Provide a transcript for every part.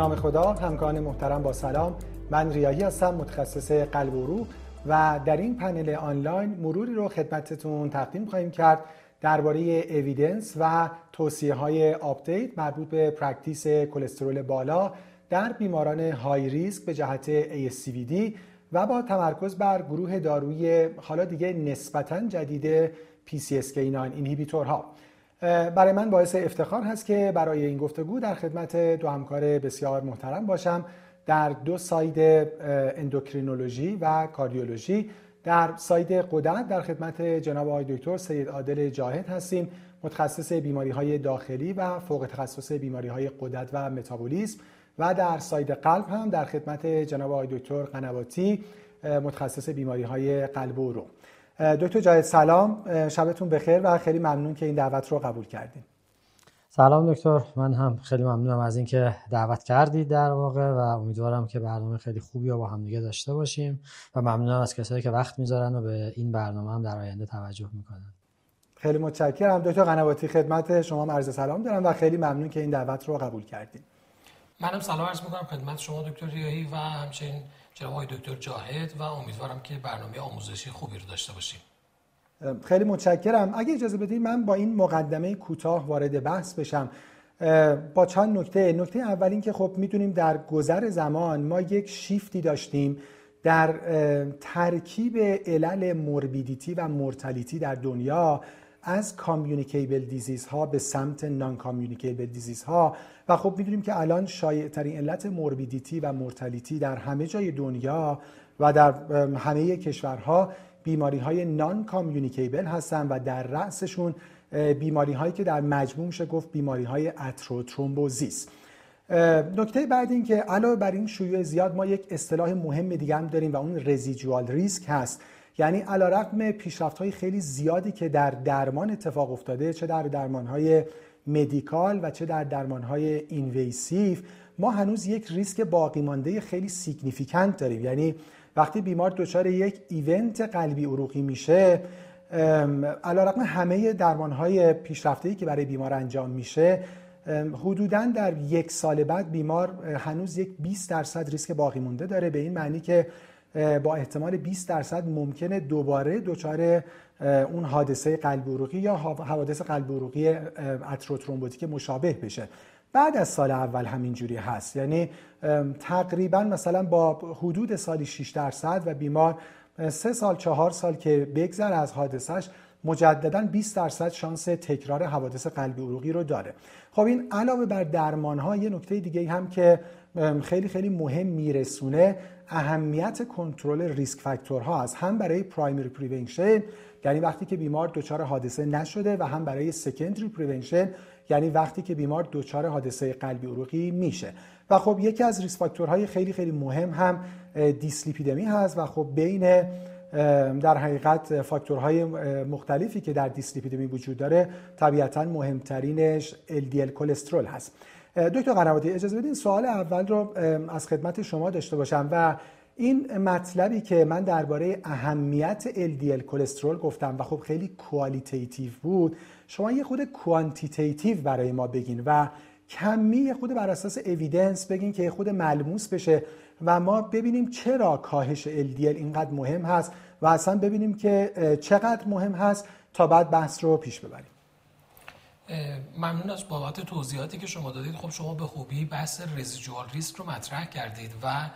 نام خدا همکاران محترم با سلام. من ریایی هستم متخصص قلب و عروق و در این پنل آنلاین مروری رو خدمتتون تقدیم خواهیم کرد درباره evidence و توصیه های update مربوط به practice کلسترول بالا در بیماران high risk به جهت ASCVD و با تمرکز بر گروه دارویی حالا دیگه نسبتا جدید PCSK9 inhibitor ها برای من باعث افتخار هست که برای این گفتگو در خدمت دو همکار بسیار محترم باشم در دو side endocrinology و cardiology. در side غدد در خدمت جناب آقای دکتر سید عادل جاهد هستیم. متخصص بیماری های داخلی و فوق تخصص بیماری های غدد و متابولیسم. و در side قلب هم در خدمت جناب آقای دکتر قنواتی متخصص بیماری های قلب و عروق. دکتر جاهد سلام شبتون بخیر و خیلی ممنون که این دعوت رو قبول کردیم سلام دکتر من هم خیلی ممنونم از اینکه دعوت کردید در واقع و امیدوارم که برنامه خیلی خوبی رو با هم دیگه داشته باشیم و ممنونم از کسایی که وقت می‌ذارن و به این برنامه هم در آینده توجه می‌کنن. خیلی متشکرم. دکتر قنواتی خدمت شما عرض سلام دارم و خیلی ممنون که این دعوت رو قبول کردید منم سلام عرض می‌کنم خدمت شما دکتر ریایی و همچنین جناب آقای دکتر جاهد و امیدوارم که برنامه آموزشی خوبی رو داشته باشیم. خیلی متشکرم. اگه اجازه بدید من با این مقدمه کوتاه وارد بحث بشم. با چند نکته. نکته اول این که خب می‌دونیم در گذر زمان ما یک شیفتی داشتیم در ترکیب علل morbidity و mortality در دنیا. از communicable disease ها به سمت non-communicable disease ها و خب می‌دونیم که الان شایع ترین علت morbidity و mortality در همه جای دنیا و در همه کشورها بیماری های non-communicable هستن و در رأسشون بیماری هایی که در مجموع میشه گفت بیماری های atherothrombosis نکته بعد این که علاوه بر این شیوع زیاد ما یک اصطلاح مهم دیگه هم داریم و اون residual risk هست. یعنی علیرغم پیشرفت های خیلی زیادی که در درمان اتفاق افتاده چه در درمان های medical و چه در درمان های invasive ما هنوز یک ریسک باقی مانده خیلی significant داریم. یعنی وقتی بیمار دچار یک event قلبی عروقی میشه علیرغم همه درمان های پیشرفته که برای بیمار انجام میشه حدودا در یک سال بعد بیمار هنوز یک 20 درصد ریسک باقی مونده داره به این معنی که با احتمال 20 درصد ممکنه دوباره دچار اون حادثه قلب عروقی یا حوادث قلب عروقی atherothrombotic مشابه بشه. بعد از سال اول همینجوری هست. یعنی تقریبا مثلا با حدود سالی 6 درصد و بیمار سه سال چهار سال که بگذر از حادثش مجددا 20 درصد شانس تکرار حوادث قلبی عروقی رو داره. خب این علاوه بر درمان ها یه نکته دیگه هم که خیلی خیلی مهم میرسونه اهمیت کنترل risk factor ها است. هم برای primary prevention یعنی وقتی که بیمار دچار حادثه نشده و هم برای secondary prevention یعنی وقتی که بیمار دچار حادثه قلبی عروقی میشه. و خب یکی از risk factor های خیلی خیلی مهم هم دیسلیپیدمی هست و خب بین در حقیقت فاکتورهای مختلفی که در دیسلیپیدمی وجود داره طبیعتا مهمترینش LDL cholesterol هست. دکتر قنواتی اجازه بدین سوال اول رو از خدمت شما داشته باشم و این مطلبی که من درباره اهمیت LDL cholesterol گفتم و خب خیلی qualitative بود شما یه خورده quantitative برای ما بگین و کمی خورده بر اساس evidence بگین که خورده ملموس بشه و ما ببینیم چرا کاهش LDL اینقدر مهم هست و اصلا ببینیم که چقدر مهم هست تا بعد بحث رو پیش ببریم. ممنون از بابت توضیحاتی که شما دادید. خب شما به خوبی بحث residual risk رو مطرح کردید و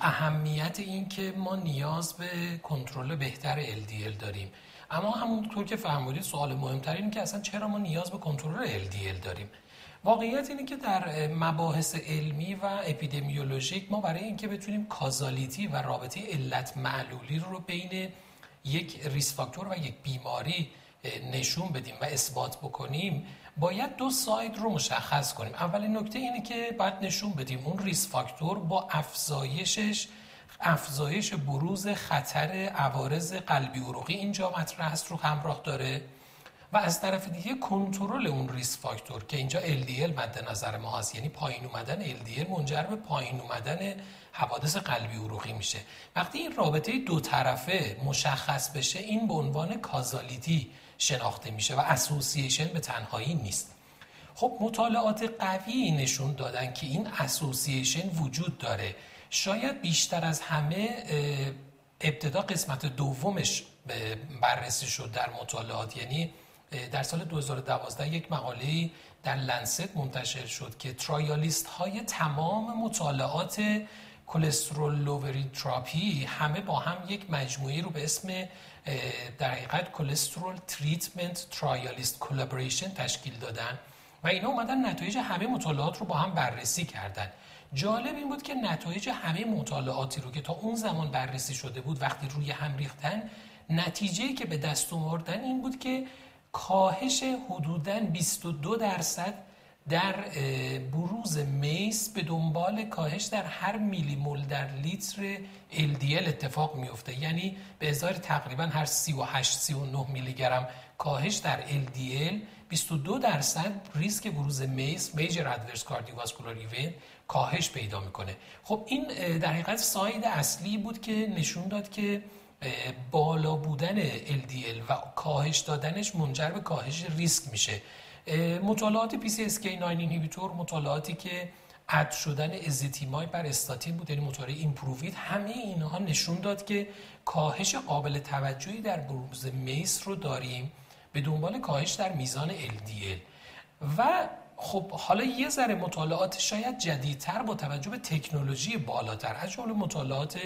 اهمیت این که ما نیاز به کنترل بهتر LDL داریم. اما همونطور که فرمودید سوال مهمتر اینه که اصلا چرا ما نیاز به کنترل LDL داریم؟ واقعیت اینه که در مباحث علمی و epidemiologic ما برای اینکه بتونیم causality و رابطه علت معلولی رو بین یک risk factor و یک بیماری نشون بدیم و اثبات بکنیم باید دو side رو مشخص کنیم. اولین نکته اینه که باید نشون بدیم اون risk factor با افزایشش افزایش بروز خطر عوارض قلبی عروقی اینجا مطرح است رو همراه داره. و از طرف دیگه کنترل اون ریس فاکتور که اینجا LDL مد نظر ما هست. یعنی پایین اومدن LDL منجر به پایین اومدن حوادث قلبی عروقی میشه. وقتی این رابطه دو طرفه مشخص بشه این به عنوان کازالیتی شناخته میشه و اسوسییشن به تنهایی نیست. خب مطالعات قوی نشون دادن که این اسوسییشن وجود داره. شاید بیشتر از همه ابتدا قسمت دومش بررسی شد در مطالعات. یعنی در سال 2012 یک مقاله در Lancet منتشر شد که trialist های تمام مطالعات cholesterol lowering therapy همه با هم یک مجموعه رو به اسم در حقیقت Cholesterol Treatment Trialists Collaboration تشکیل دادن و اینا اومدن نتایج همه مطالعات رو با هم بررسی کردن. جالب این بود که نتایج همه مطالعاتی رو که تا اون زمان بررسی شده بود وقتی روی هم ریختن نتیجه که به دست آوردن این بود که کاهش حدوداً 22 درصد در بروز میس به دنبال کاهش در هر میلی مول در لیتر LDL اتفاق میفته. یعنی به ازای تقریبا هر 38 39 میلی گرم کاهش در LDL 22 درصد ریسک بروز میس میجر ادورس کاردیوواسکولار ایونت کاهش پیدا می‌کنه. خب این در حقیقت side اصلی بود که نشون داد که بالا بودن LDL و کاهش دادنش منجر به کاهش ریسک میشه. مطالعات PCSK9 inhibitor مطالعاتی که add شدن ezetimibe بر استاتین بود یعنی مطالعه IMPROVE-IT همه اینها نشون داد که کاهش قابل توجهی در بروز MACE رو داریم به دنبال کاهش در میزان LDL و خب حالا یه ذره مطالعات شاید جدیدتر با توجه به تکنولوژی بالاتر. از جمله مطالعات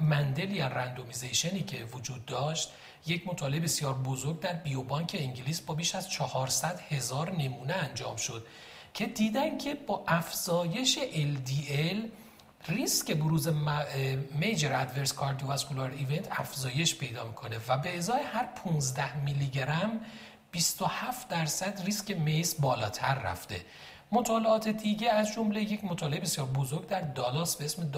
مندل یا رندومیزیشنی که وجود داشت. یک مطالعه بسیار بزرگ در بیوبانک انگلیس با بیش از 400 هزار نمونه انجام شد که دیدن که با افزایش LDL ریسک بروز میجر ادورس کاردیوواسکولار ایونت افزایش پیدا می‌کنه و به ازای هر 15 میلی گرم 27 درصد ریسک میز بالاتر رفته. مطالعات دیگه از جمله یک مطالعه بسیار بزرگ در دالاس به اسم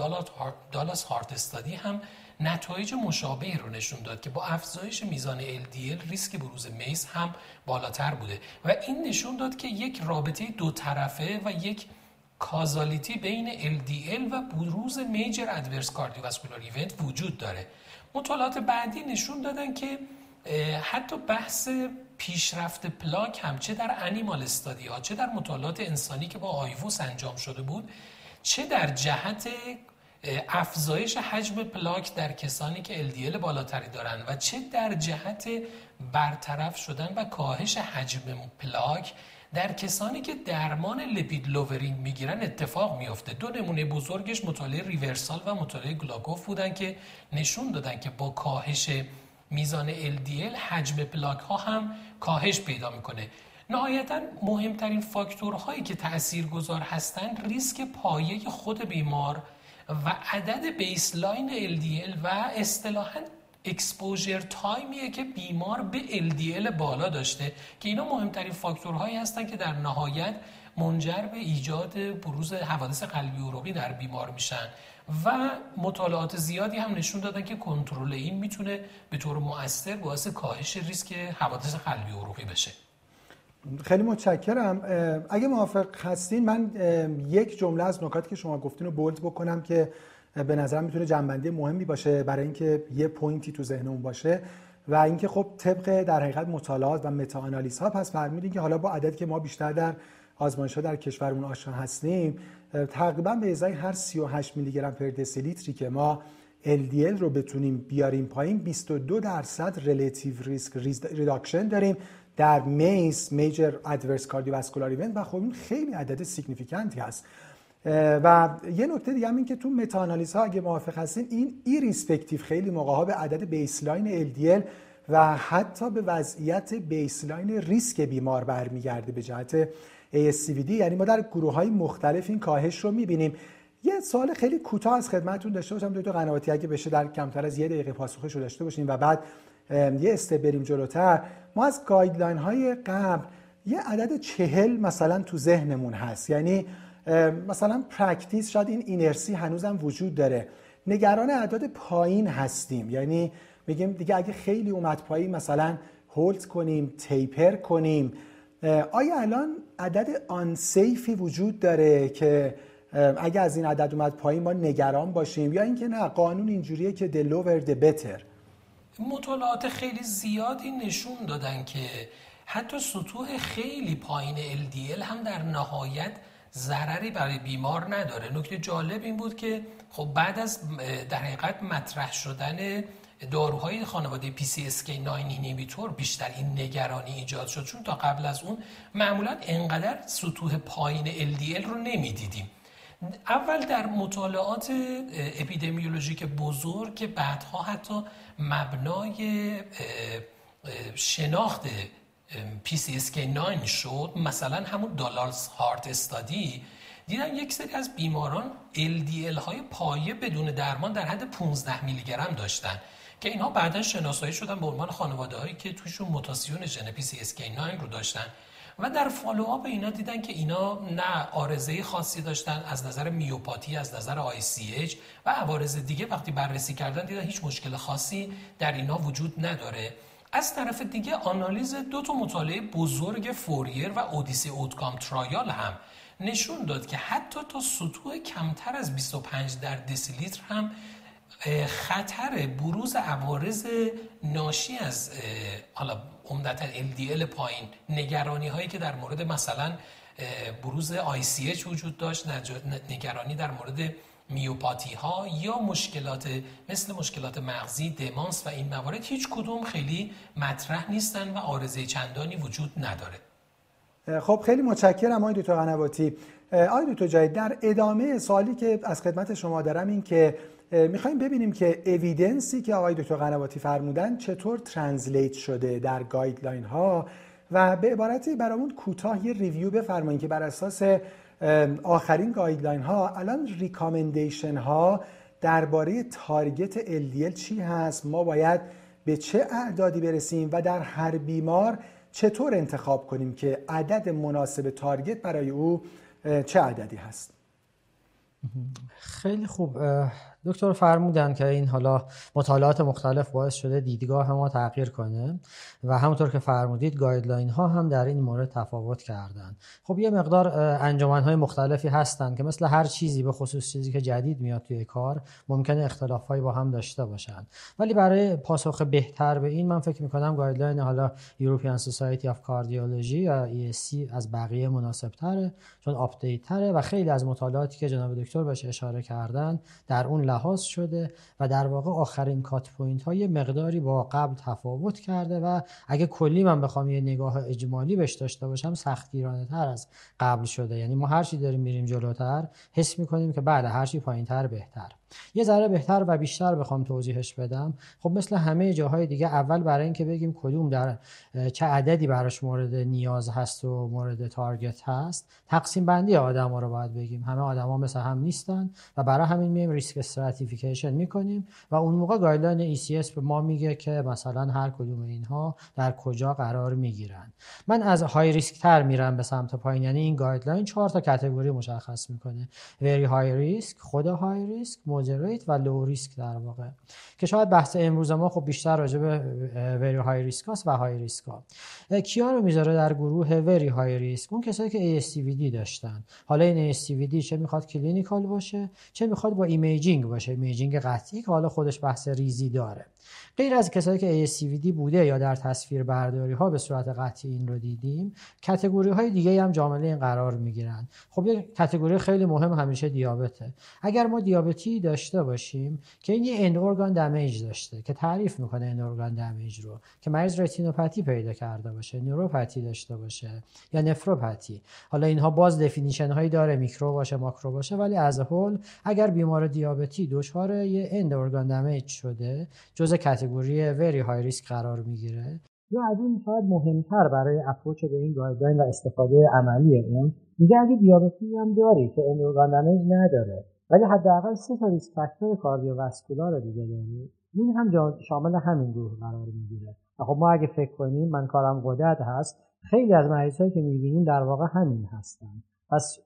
دالاس هارت استادی هم نتایج مشابهی رو نشون داد که با افزایش میزان LDL ریسک بروز میز هم بالاتر بوده و این نشون داد که یک رابطه دو طرفه و یک کازالیتی بین LDL و بروز میجر ادورس کاردیوواسکولار ایونت وجود داره. مطالعات بعدی نشون دادن که حتی بحث پیشرفت پلاک هم چه در animal study ها چه در مطالعات انسانی که با IVUS انجام شده بود چه در جهت افزایش حجم پلاک در کسانی که LDL بالاتری دارند و چه در جهت برطرف شدن و کاهش حجم پلاک در کسانی که درمان lipid lowering می‌گیرن اتفاق میافته. دو نمونه بزرگش مطالعه REVERSAL و مطالعه GLAGOV بودن که نشون دادن که با کاهش میزان LDL حجم پلاک ها هم کاهش پیدا می‌کنه. نهایتا مهمترین فاکتورهایی که تأثیر گذار هستند ریسک پایه خود بیمار و عدد baseline LDL و اصطلاحا exposure time یه که بیمار به LDL بالا داشته که اینا مهمترین فاکتورهایی هستن که در نهایت منجر به ایجاد بروز حوادث قلبی عروقی در بیمار میشن. و مطالعات زیادی هم نشون دادن که کنترل این می‌تونه به طور مؤثر باعث کاهش ریسک حوادث قلبی عروقی بشه. خیلی متشکرم. اگه موافق هستین من یک جمله از نکاتی که شما گفتین رو bold بکنم که به نظرم می‌تونه جمع‌بندی مهمی باشه برای اینکه یه point ی تو ذهنمون باشه و اینکه خب طبق در حقیقت مطالعات و meta ها پس فرمودین که حالا با عددی که ما بیشتر در آزمایش ها در کشورمون آشنا هستیم تقریبا به ازای هر 38 میلی گرم per دسی‌لیتری که ما LDL رو بتونیم بیاریم پایین 22 درصد relative risk reduction داریم. در MACE major adverse cardiovascular event و خب این خیلی عدد significant ی هست. و یه نکته دیگه هم این که تو meta ها اگه موافق هستین این irrespective خیلی موقع ها به عدد baseline LDL و حتی به وضعیت baseline risk بیمار برمیگرده به جهت ASCVD یعنی ما در گروه های مختلف این کاهش رو می‌بینیم. یه سوال خیلی کوتاه از خدمتتون داشته باشم دکتر قنواتی اگه بشه در کمتر از یه دقیقه پاسخش رو داشته باشیم و بعد یه استپ بریم جلوتر. ما از guideline های قبل یه عدد چهل مثلا تو ذهنمون هست. یعنی مثلا practice شاید این inertia ی هنوزم وجود داره. نگران اعداد پایین هستیم. یعنی میگیم دیگه اگه خیلی اومد پایین مثلا هولد کنیم تیپر کنیم. آیا الان عدد آنسیفی وجود داره که اگه از این عدد اومد پایین ما نگران باشیم؟ یا اینکه نه قانون اینجوریه که the lower the better. مطالعات خیلی زیادی نشون دادن که حتی سطوح خیلی پایین LDL هم در نهایت ضرری برای بیمار نداره. نکته جالب این بود که خب بعد از در حقیقت مطرح شدن داروهای خانواده PCSK9 اینیبیتور بیشتر این نگرانی ایجاد شد. چون تا قبل از اون معمولا انقدر سطوح پایین LDL رو نمی‌دیدیم. اول در مطالعات اپیدمیولوژیک بزرگ که بعدها حتی مبنای شناخت PCSK9 شد. مثلا همون دالارز هارت استادی دیدن یک سری از بیماران LDL های پایه بدون درمان در حد 15 میلی گرم داشتن که اینها بعدا شناسایی شدن به عنوان خانواده هایی که توشون موتاسیون ژن PCSK9 رو داشتن. و در follow-up اینا دیدن که اینا نه عارضه خاصی داشتن از نظر myopathy از نظر ICH و عوارض دیگه وقتی بررسی کردن دیدن هیچ مشکل خاصی در اینا وجود نداره. از طرف دیگه آنالیز دو تا مطالعه بزرگ FOURIER و ODYSSEY OUTCOMES trial هم نشون داد که حتی تا سطوح کمتر از 25 در دسیلیتر هم خطر بروز عوارض ناشی از حالا عمدتا LDL پایین. نگرانی هایی که در مورد مثلا بروز ICH وجود داشت نگرانی در مورد میوپاتی ها یا مشکلات مثل مشکلات مغزی دمانس و این موارد هیچ کدوم خیلی مطرح نیستن و آرزه چندانی وجود نداره. خب خیلی متشکرم آقای دکتر قنواتی. آقای دکتر جایی در ادامه سوالی که از خدمت شما دارم این که می‌خوایم ببینیم که evidence ی که آقای دکتر قنواتی فرمودن چطور translate شده در guideline ها و به عبارتی برامون کوتاه یه review بفرمایید که بر اساس آخرین guideline ها الان recommendation ها درباره target LDL چی هست ما باید به چه اعدادی برسیم و در هر بیمار چطور انتخاب کنیم که عدد مناسب target برای او چه عددی هست. خیلی خوب دکتر فرمودن که این حالا مطالعات مختلف باعث شده دیدگاه ما تغییر کنه و همونطور که فرمودید guideline ها هم در این مورد تفاوت کردن. خب یه مقدار انجمن های مختلفی هستن که مثل هر چیزی به خصوص چیزی که جدید میاد توی کار ممکنه اختلاف با هم داشته باشن. ولی برای پاسخ بهتر به این من فکر می‌کنم guideline حالا European Society of Cardiology یا ESC از بقیه مناسب تره چون update تره و خیلی از مطالعاتی که جناب دکتر بهش اشاره کردن در اون لحاظ شده و در واقع آخرین cut point های مقداری با قبل تفاوت کرده و اگه کلی من بخوام یه نگاه اجمالی بهش داشته باشم سختگیرانه تر از قبل شده. یعنی ما هر چی داریم میریم جلوتر حس می‌کنیم که بعد هر چی پایین تر بهتر. یه ذره بهتر و بیشتر بخوام توضیحش بدم. خب مثل همه جاهای دیگه اول برای اینکه بگیم کدوم در چه عددی براش مورد نیاز هست و مورد target هست. تقسیم بندی آدم ها رو باید بگیم. همه آدما مثل هم نیستن و برای همین میایم risk stratification می‌کنیم و اون موقع guideline ESC به ما میگه که مثلا هر کدوم اینها در کجا قرار می‌گیرن. من از high risk تر میرم به سمت پایین. یعنی این guideline چهار تا category مشخص می‌کنه. very high risk خود high risk moderate و low risk در واقع. که شاید بحث امروز ما خب بیشتر راجع به very high risk و high risk ها. کیا رو می‌ذاره در گروه very high risk اون کسایی که ASCVD داشتن. حالا این ASCVD چه می‌خواد clinical باشه چه می‌خواد با imaging باشه. imaging قطعی که حالا خودش بحث ریزی داره. غیر از کسایی که ASCVD بوده یا در تصویر برداری ها به صورت قطعی این رو دیدیم category های دیگه هم جزء این قرار می‌گیرن. خب یه category خیلی مهم همیشه دیابته. اگر ما دیابتی داشته باشیم که این یه end damage داشته که تعریف می‌کنه end damage رو که مریض رتینوپاتی پیدا کرده باشه نوروپاتی داشته باشه یا نفروپاتی. حالا اینها باز definition هایی داره میکرو باشه ماکرو باشه ولی as a whole اگر بیمار دیابتی دچار یه end damage شده جزء category very high risk قرار می‌گیره. یا از این شاید مهمتر برای approach به این guideline و استفاده عملی اون میگه اگه دیابتی هم داری که end organ نداره ولی حداقل سه تا risk factor cardiovascular دیگه داری این هم شامل همین گروه قرار می‌گیره. و خب ما اگه فکر کنیم من کارم غدد هست. خیلی از مریض که می‌بینیم در واقع همین هستن. پس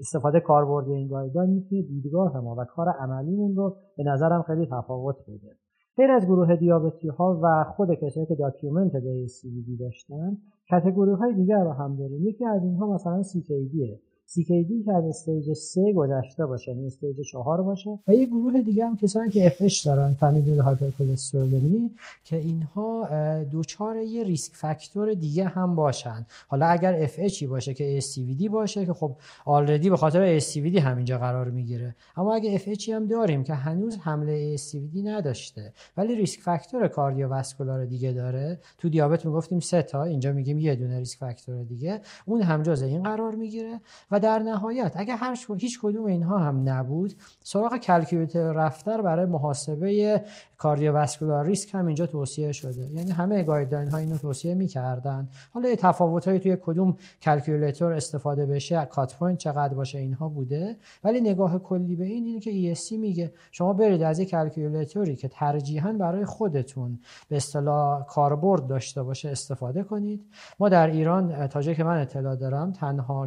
استفاده کاربردی این guideline می‌تونه دیدگاه ما و کار عملیمون رو به نظرم خیلی تفاوت بده. غیر از گروه دیابتی ها و خود کسایی که documented داشتن category های دیگر رو هم داریم. یکی از اینها مثلا CKD CKD که از stage 3 گذشته باشه یعنی stage 4 باشه. و یه گروه دیگه هم کسانی که FH دارن familial هایپرکلسترولمی که اینها دچار یه risk factor دیگه هم باشن. حالا اگر FH باشه که ASCVD باشه که خب already به خاطر ASCVD همینجا قرار می‌گیره. اما اگه FH هم داریم که هنوز حمله ASCVD نداشته ولی risk factor cardiovascular دیگه داره. تو دیابت می‌گفتیم سه تا اینجا میگیم یه دونه risk factor دیگه. اون هم جزء این قرار می‌گیره. و در نهایت اگه هر هیچ کدوم اینها هم نبود سراغ calculator رفتن برای محاسبه cardiovascular risk هم اینجا توصیه شده. یعنی همه guideline ها اینو توصیه می‌کردن. حالا تفاوت های توی کدوم calculator استفاده بشه cut point چقدر باشه اینها بوده. ولی نگاه کلی به این اینه که ESC میگه شما برید از یک calculator ی که ترجیحاً برای خودتون به اصطلاح کاربرد داشته باشه استفاده کنید. ما در ایران تا که من اطلاع دارم تنها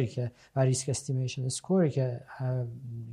calculator ی که و risk estimation score ی که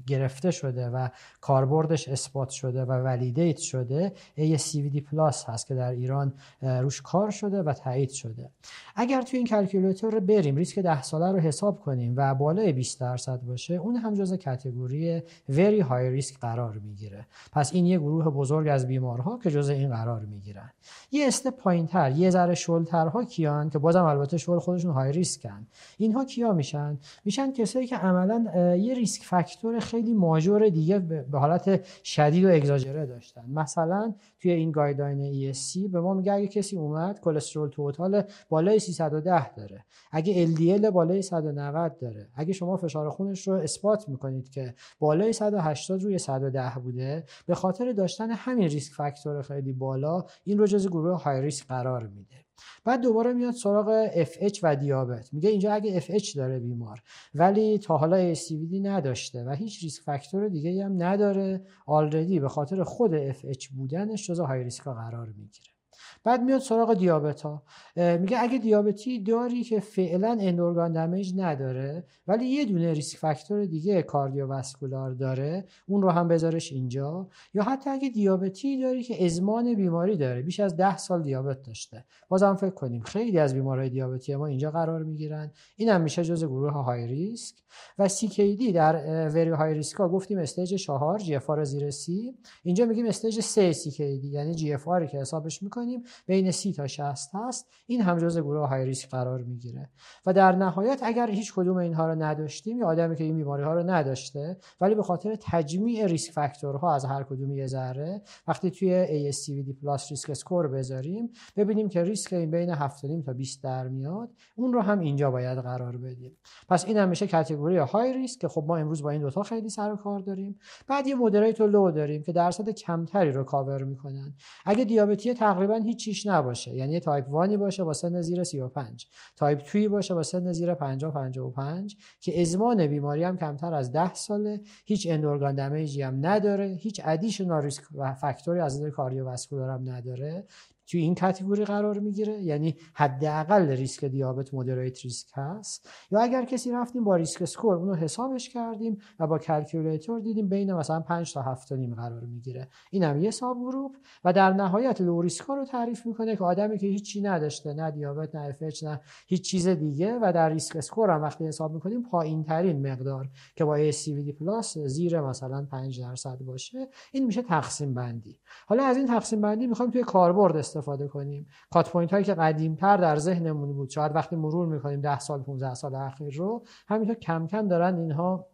گرفته شده و کاربردش اثبات شده و validate شده ASCVD plus هست که در ایران روش کار شده و تایید شده. اگر توی این calculator بریم ریسک 10 ساله رو حساب کنیم و بالای 20 درصد باشه اون هم جزء category very high risk قرار می‌گیره. پس این یه گروه بزرگ از بیمارها که جزء این قرار می‌گیرن. یه step پایینتر یه ذره شلترها کیان که بازم البته شل خودشون high risk ن اینها کیا میشن؟ میشن. کسایی که عملا یه risk factor خیلی major دیگه به حالت شدید و اگزاجره داشتن. مثلا توی این guideline ESC به ما میگه اگه کسی اومد کلسترول total بالای 310 داره. اگه LDL بالای 190 داره. اگه شما فشار خونش رو اثبات می‌کنید که بالای 180 روی 110 بوده به خاطر داشتن همین risk factor خیلی بالا این رو جز گروه high risk قرار میده. بعد دوباره میاد سراغ FH و دیابت. میگه اینجا اگه FH داره بیمار ولی تا حالا ASCVD نداشته و هیچ risk factor دیگه هم نداره already به خاطر خود FH بودنش جزو high risk قرار می‌گیره. بعد میاد سراغ دیابت ها میگه اگه دیابتی داری که فعلا end organ damage نداره ولی یه دونه risk factor دیگه cardiovascular داره اون رو هم بذارش اینجا. یا حتی اگه دیابتی داری که از زمان بیماری داره بیش از ده سال دیابت داشته. بازم فکر کنیم خیلی از بیمارای دیابتی ما اینجا قرار می‌گیرن. این هم میشه جز گروه high risk. و CKD در very high risk ها گفتیم stage 4 GFR زیر سی اینجا میگیم stage 3 CKD یعنی GFR که حسابش می‌کنیم. بین 30 تا 60 هست این هم جزء گروه high risk قرار می‌گیره. و در نهایت اگر هیچ کدوم اینها رو نداشتیم یا آدمی که این بیماری ها رو نداشته ولی به خاطر تجمیع risk factor ها از هر کدوم یه ذره وقتی توی ASCVD plus risk score بذاریم ببینیم که ریسک این بین 7.5 تا 20 در میاد اون رو هم اینجا باید قرار بدیم. پس این هم میشه category high risk که خب ما امروز با این دوتا خیلی سر و کار داریم. بعد یه moderate و low داریم که درصد کمتری رو کاور می‌کنن. اگه دیابتی تقریبا چیزیش نباشه. یعنی تایپ 1 باشه با سن زیر 35 تایپ 2 باشه با سن زیر 50 55 که زمان بیماری هم کمتر از 10 ساله. هیچ end organ damage ی هم نداره. هیچ additional risk و فاکتوری از نظر cardiovascular هم نداره. توی این category قرار می‌گیره؟ یعنی حداقل ریسک دیابت moderate risk هست؟ یا اگر کسی رفتیم با risk score اونو حسابش کردیم و با calculator دیدیم بین مثلا 5 تا 7 نیم قرار می‌گیره. این هم یه subgroup و در نهایت low risk رو تعریف می‌کنه که آدمی که هیچی نداشته نه دیابت نه FH نه هیچ چیز دیگه و در risk score هم وقتی حساب می‌کنیم پایین ترین مقدار که با ASCVD plus زیر مثلا 5 درصد باشه این میشه تقسیم بندی. حالا از این تقسیم بندی می‌خوایم توی کاربرد استفاده کنیم. cut point هایی که قدیمتر در ذهنمون بود. شاید وقتی مرور می‌کنیم 10 سال 15 سال اخیر رو همینطور کم کم دارن اینها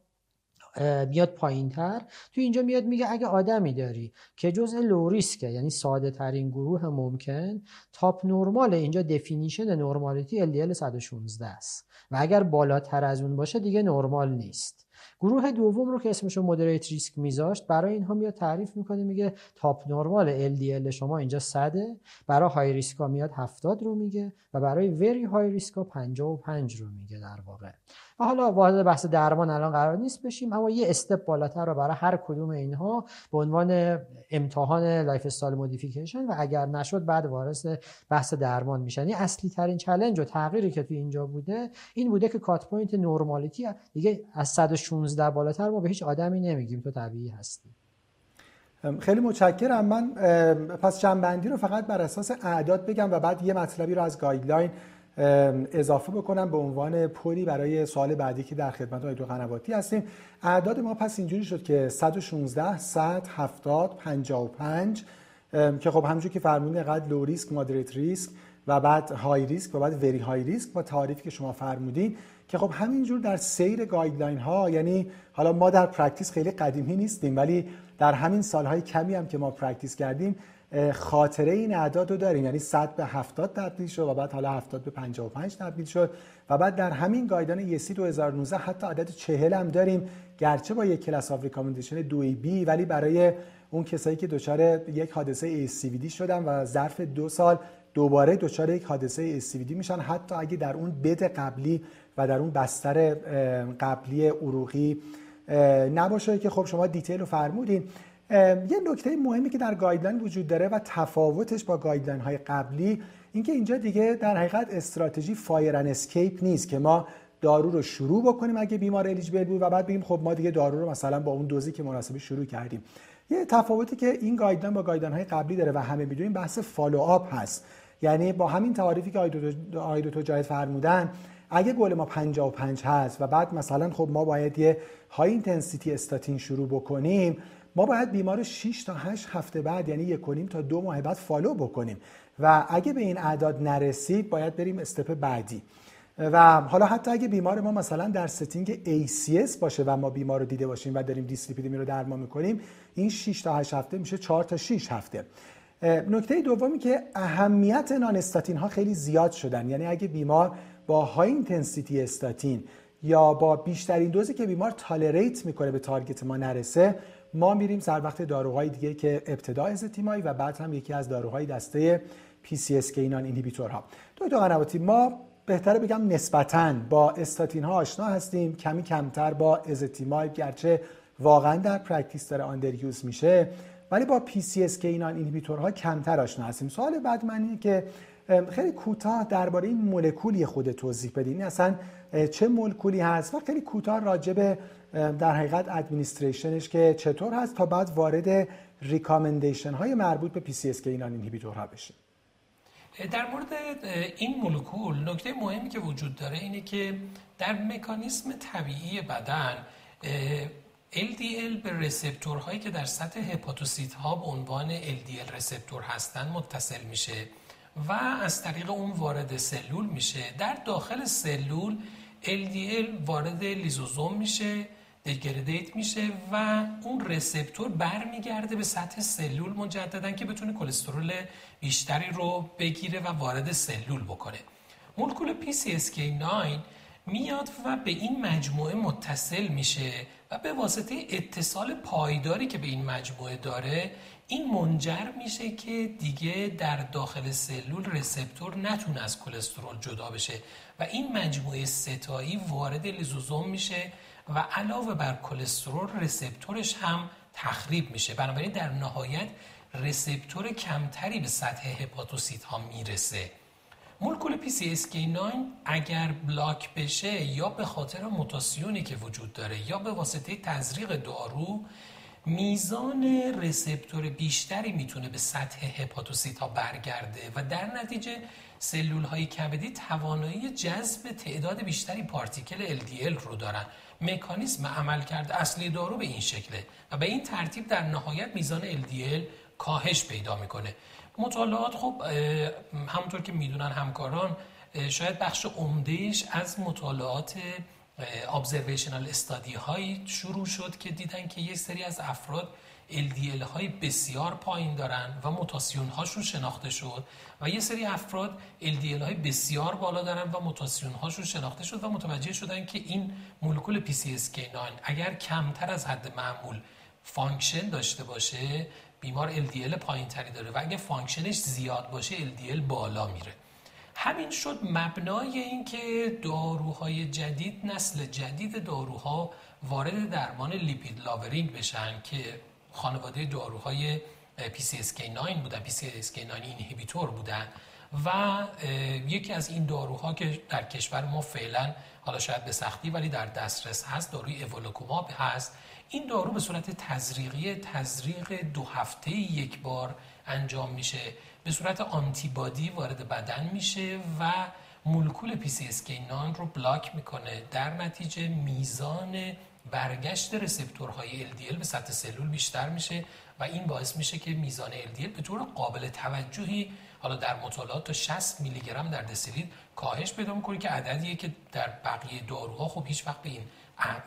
میاد پایین تر تو اینجا میاد میگه اگه آدمی داری که جزء low risk ه یعنی ساده ترین گروه ممکن top normal اینجا definition normality LDL 116 است. و اگر بالاتر از اون باشه دیگه نرمال نیست. گروه دوم رو که اسمش رو moderate risk میذاشت برای اینها میاد تعریف می‌کنه میگه top normal LDL شما اینجا 100 برای high risk ا میاد 70 رو میگه و برای very high risk ا 55 رو میگه در واقع. حالا وارد بحث درمان الان قرار نیست بشیم اما یه step بالاتر رو برای هر کدوم اینها به عنوان امتحان lifestyle modification و اگر نشد بعد وارد بحث درمان میشن. یعنی اصلی ترین challenge و تغییری که تو اینجا بوده این بوده که cut point normality دیگه از 116 بالاتر ما به هیچ آدمی نمیگیم تو طبیعی هستی. خیلی متشکرم. من پس جمع‌بندی رو فقط بر اساس اعداد بگم و بعد یه مطلبی رو از guideline اضافه بکنم به عنوان پلی برای سوال بعدی که در خدمت آقای دکتر قنواتی هستیم. اعداد ما پس اینجوری شد که 116 100 70 55 که خب همونجور که فرمودین قد low risk moderate risk و بعد high risk و بعد very high risk با تعریفی که شما فرمودین که خب همینجور در سیر guideline ها یعنی حالا ما در practice خیلی قدیمی نیستیم ولی در همین سالهای کمی هم که ما practice کردیم خاطره این اعداد رو داریم. یعنی 100 به 70 تبدیل شد و بعد حالا 70 به 55 تبدیل شد و بعد در همین guideline ESC 2019 حتی عدد 40 هم داریم. گرچه با یک class of recommendation 2 b ولی برای اون کسایی که دچار یک حادثه ASCVD شدن و ظرف دو سال دوباره دچار یک حادثه ASCVD میشن حتی اگه در اون bed قبلی و در اون بستر قبلی عروقی نباشه که خب شما detail رو فرمودین. یه نکته مهمی که در guideline وجود داره و تفاوتش با guideline های قبلی اینکه اینجا دیگه در حقیقت استراتژی fire and escape نیست که ما دارو رو شروع بکنیم اگه بیمار eligible بود و بعد بگیم خب ما دیگه دارو رو مثلا با اون دوزی که مناسبه شروع کردیم. یه تفاوتی که این guideline با guideline های قبلی داره و همه می‌دونیم بحث follow up هست. یعنی با همین تعریفی که آقای دکتر جاید فرمودن اگه گل ما 55 هست و بعد مثلا خب ما باید یه high intensity statin شروع بکنیم ما باید بیمار رو 6 تا 8 هفته بعد یعنی یک و نیم تا دو ماه بعد follow بکنیم. و اگه به این اعداد نرسید باید بریم step بعدی. و حالا حتی اگه بیمار ما مثلا در setting ACS باشه و ما بیمار رو دیده باشیم و داریم دیسلیپیدمی رو درمان می‌کنیم این 6 تا 8 هفته میشه 4 تا 6 هفته. نکته دومی که اهمیت non statin ها خیلی زیاد شدن. یعنی اگه بیمار با high intensity statin یا با بیشترین دوزی که بیمار tolerate می‌کنه به target ما نرسه ما میریم سر وقت داروهای دیگه که ابتدا ezetimibe و بعد هم یکی از داروهای دسته PCSK9 inhibitor ها دکتر قنواتی ما بهتره بگم نسبتا با استاتین ها آشنا هستیم. کمی کمتر با ezetimibe گرچه واقعا در practice داره under use میشه ولی با PCSK9 inhibitor ها کمتر آشنا هستیم. سوال بعد من که خیلی کوتاه درباره این مولکولی خود توضیح بدین. اصلا چه مولکولی هست و خیلی کوتاه راجع در حقیقت administration ش که چطور هست تا بعد وارد recommendation های مربوط به PCSK9 inhibitor ها بشیم. در مورد این مولکول نکته مهمی که وجود داره اینه که در مکانیسم طبیعی بدن LDL به رسپتورهایی که در سطح هپاتوسیت ها به عنوان LDL رسپتور هستن متصل میشه و از طریق اون وارد سلول میشه. در داخل سلول LDL وارد لیزوزوم میشه دگردیت میشه و اون رسپتور برمیگرده به سطح سلول مجددا که بتونه کلسترول بیشتری رو بگیره و وارد سلول بکنه. مولکول PCSK9 میاد و به این مجموعه متصل میشه و به واسطه اتصال پایداری که به این مجموعه داره این منجر میشه که دیگه در داخل سلول رسپتور نتونه از کلسترول جدا بشه و این مجموعه ستایی وارد لیزوزوم میشه و علاوه بر کلسترول رسپتورش هم تخریب میشه. بنابراین در نهایت رسپتور کمتری به سطح هپاتوسیت ها می‌رسه. مولکول PCSK9 اگر بلاک بشه یا به خاطر موتاسیونی که وجود داره یا به واسطه تزریق دارو میزان رسپتور بیشتری می‌تونه به سطح هپاتوسیت ها برگرده و در نتیجه سلول های کبدی توانایی جذب تعداد بیشتری پارتیکل LDL رو دارن. مکانیسم عمل کرده اصلی دارو به این شکله و به این ترتیب در نهایت میزان LDL کاهش پیدا می‌کنه. مطالعات خب همونطور که می‌دونن همکاران شاید بخش عمدهش از مطالعات ابزرویشنال استادی هایی شروع شد که دیدن که یک سری از افراد LDL های بسیار پایین دارن و موتاسیون هاشون شناخته شد و یه سری افراد LDL های بسیار بالا دارن و موتاسیون هاشون شناخته شد و متوجه شدن که این مولکول PCSK9 اگر کمتر از حد معمول function داشته باشه بیمار LDL پایین تری داره و اگه function ش زیاد باشه LDL بالا میره. همین شد مبنای اینکه داروهای جدید نسل جدید داروها وارد درمان lipid lowering بشن که خانواده داروهای PCSK9 بودن PCSK9 inhibitor بودن و یکی از این داروها که در کشور ما فعلا حالا شاید به سختی ولی در دسترس هست داروی اولوکوماب هست. این دارو به صورت تزریقی تزریق دو هفته یک بار انجام میشه. به صورت آنتیبادی وارد بدن میشه و مولکول PCSK9 رو بلاک می‌کنه. در نتیجه میزان برگشت رسپتورهای LDL به سطح سلول بیشتر میشه و این باعث میشه که میزان LDL به طور قابل توجهی حالا در مطالعات تا 60 میلی گرم در دسیلیتر کاهش پیدا می‌کنه که عددیه که در بقیه داروها خب هیچ وقت به این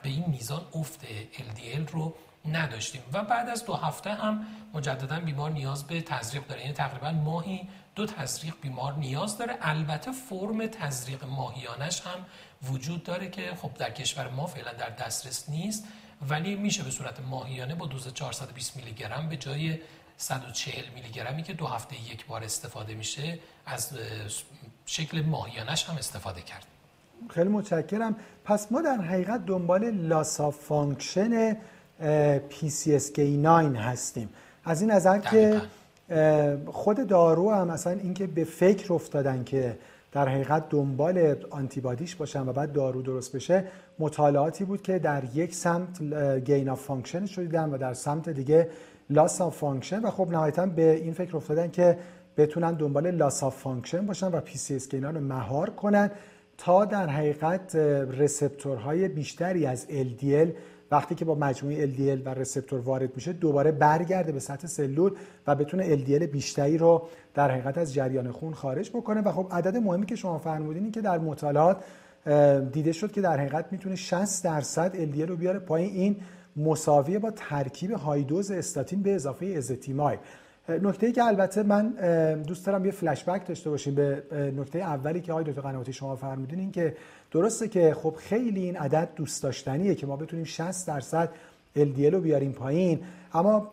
به این میزان افت LDL رو نداشتیم. و بعد از دو هفته هم مجددا بیمار نیاز به تزریق داره. یعنی تقریبا ماهی دو تزریق بیمار نیاز داره. البته فرم تزریق ماهیانش هم وجود داره که خب در کشور ما فعلا در دسترس نیست ولی میشه به صورت ماهیانه با دوز 420 میلی گرم به جای 140 میلی گرمی که دو هفته یک بار استفاده میشه از شکل ماهیانه‌ش هم استفاده کرد. خیلی متشکرم. پس ما در حقیقت دنبال loss of function PCSK9 هستیم. از این نظر که خود دارو هم مثلا اینکه به فکر افتادن که در حقیقت دنبال antibody ش باشن و بعد دارو درست بشه مطالعاتی بود که در یک سمت gain of function رو دیدن و در سمت دیگه loss of function و خب نهایتا به این فکر افتادن که بتونن دنبال loss of function باشن و PC رو مهار کنن تا در حقیقت receptor های بیشتری از LDL وقتی که با مجموعه LDL و receptor وارد میشه دوباره برگرده به سطح سلول و بتونه LDL بیشتری رو در حقیقت از جریان خون خارج بکنه. و خب عدد مهمی که شما فرمودین که در مطالعات دیده شد که در حقیقت می‌تونه 60 درصد LDL رو بیاره پایین این مساویه با ترکیب هایدوز استاتین به اضافه ازتیمای. نکته ای که البته من دوست دارم یه فلش بک داشته باشیم به نکته اولی که آقای دکتر قنواتی شما فرمودین این که درسته که خب خیلی این عدد دوست داشتنیه که ما بتونیم 60 درصد LDL رو بیاریم پایین اما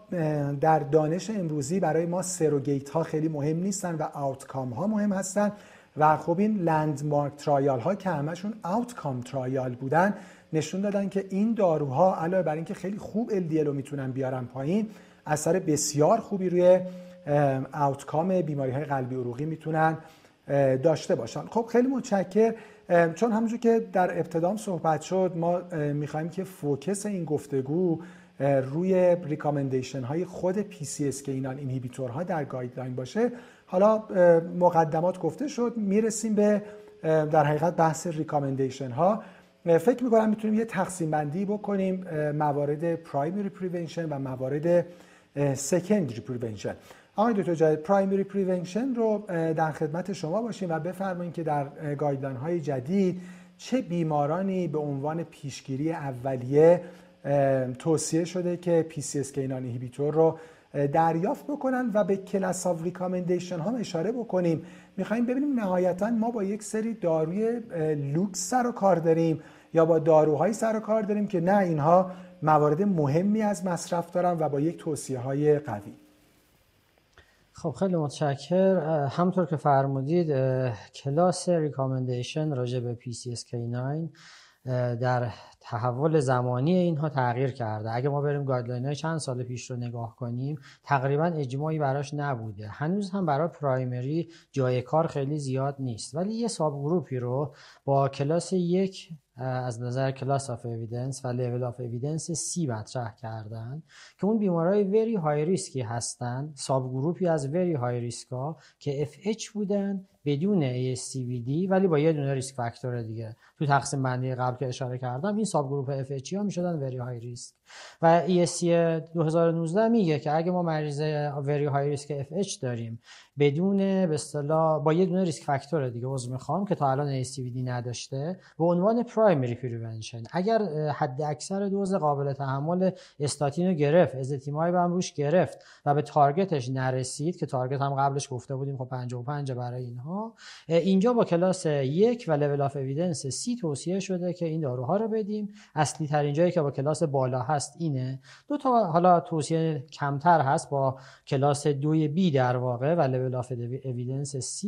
در دانش امروزی برای ما سروگیت ها خیلی مهم نیستن و آوتکام ها مهم هستن و خب این لندمارک ترایال ها که همشون آوتکام ترایال بودن نشون دادن که این داروها علاوه بر اینکه خیلی خوب LDL رو می‌تونن بیارن پایین اثر بسیار خوبی روی outcome بیماری های قلبی عروقی می‌تونن داشته باشن. خب خیلی متشکر. چون همونجور که در ابتدام صحبت شد ما می‌خوایم که focus این گفتگو روی recommendation های خود PCSK9 inhibitor ها در guideline باشه. حالا مقدمات گفته شد می‌رسیم به در حقیقت بحث recommendation ها فکر می‌کنم می‌تونیم یه تقسیم بندی بکنیم موارد primary prevention و موارد secondary prevention آقای دکتر جای primary prevention رو در خدمت شما باشیم و بفرمایید که در guideline های جدید چه بیمارانی به عنوان پیشگیری اولیه توصیه شده که PCSK inhibitor رو دریافت بکنن و به class of recommendation ها اشاره بکنیم. می‌خوایم ببینیم نهایتا ما با یک سری داروی لوکس سر و کار داریم. یا با داروهایی سر و کار داریم که نه اینها موارد مهمی از مصرف دارن و با یک توصیه های قوی. خب خیلی متشکر همونطور که فرمودید class recommendation راجع به PCSK9 در تحول زمانی اینها تغییر کرده. اگه ما بریم guideline های چند سال پیش رو نگاه کنیم تقریبا اجماعی براش نبوده. هنوز هم برای primary جای کار خیلی زیاد نیست. ولی یه subgroup ی رو با کلاس یک از نظر class of evidence و level of evidence C مطرح کردن که اون بیمارای very high risk ی هستن subgroup ی از very high risk ا که FH بودن بدون ASCVD ولی با یه دونه risk factor دیگه. تو تقسیم بندی قبل که اشاره کردم این subgroup FH ها می‌شدن very high risk و ESC 2019 میگه که اگه ما مریض very high risk FH داریم بدون به اصطلاح با یه دونه risk factor دیگه عذر می‌خوام که تا الان ASCVD نداشته به عنوان primary prevention اگر حد اکثر دوز قابل تحمل استاتین رو گرفت ezetimibe هم روش گرفت و به target ش نرسید که target هم قبلش گفته بودیم خب 55 برای اینها اینجا با کلاس یک و level of evidence C توصیه شده که این داروها رو بدیم. اصلی ترین جایی که با کلاس بالا هست اینه. دو تا حالا توصیه کمتر هست با کلاس دوی B در واقع و level of evidence C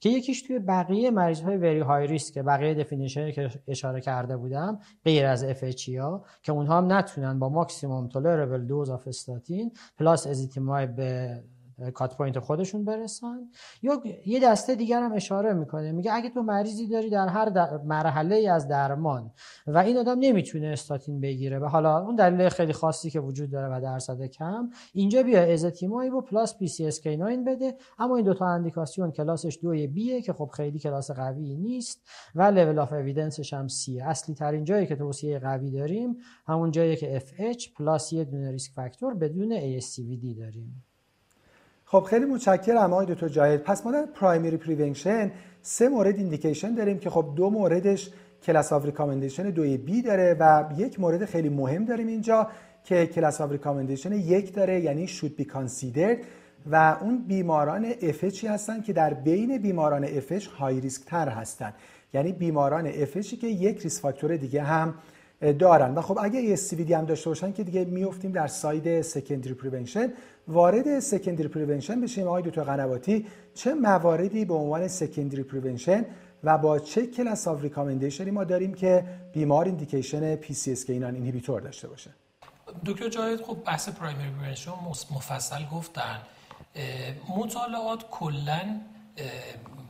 که یکیش توی بقیه مریض های very high risk بقیه definition که اشاره کرده بودم غیر از FH ها که اونها هم نتونن با maximum tolerable dose of statin plus ezetimibe به cut point خودشون برسن. یا یه دسته دیگر هم اشاره می‌کنه. میگه اگه تو مریضی داری در هر در مرحله ای از درمان و این آدم نمی‌تونه استاتین بگیره و حالا اون دلیل خیلی خاصی که وجود داره و درصد کم اینجا بیا ezetimibe و plus PCSK9 بده. اما این دوتا اندیکاسیون کلاسش دوی B ه که خب خیلی کلاس قوی نیست و level of evidence ش هم C ه اصلی ترین جایی که توصیه قوی داریم همون جایی که FH plus یه دونه risk factor بدون ASCVD داریم. خب خیلی متشکرم آقای دکتر جاهد پس ما در primary prevention سه مورد indication داریم که خب دو موردش class of recommendation دوی B داره و یک مورد خیلی مهم داریم اینجا که class of recommendation یک داره یعنی should be considered. و اون بیماران FH ی هستن که در بین بیماران FH high risk تر هستن. یعنی بیماران FH ی که یک risk factor دیگه هم دارن. و خب اگه ASCVD هم داشته باشن که دیگه میفتیم در side secondary prevention وارد secondary prevention بشیم. آقای دکتر قنواتی چه مواردی به عنوان secondary prevention و با چه class of recommendation ی ما داریم که بیمار indication PCSK9 inhibitor داشته باشه؟ دکتر جاهد خب بحث primary prevention مفصل گفتن. مطالعات کلا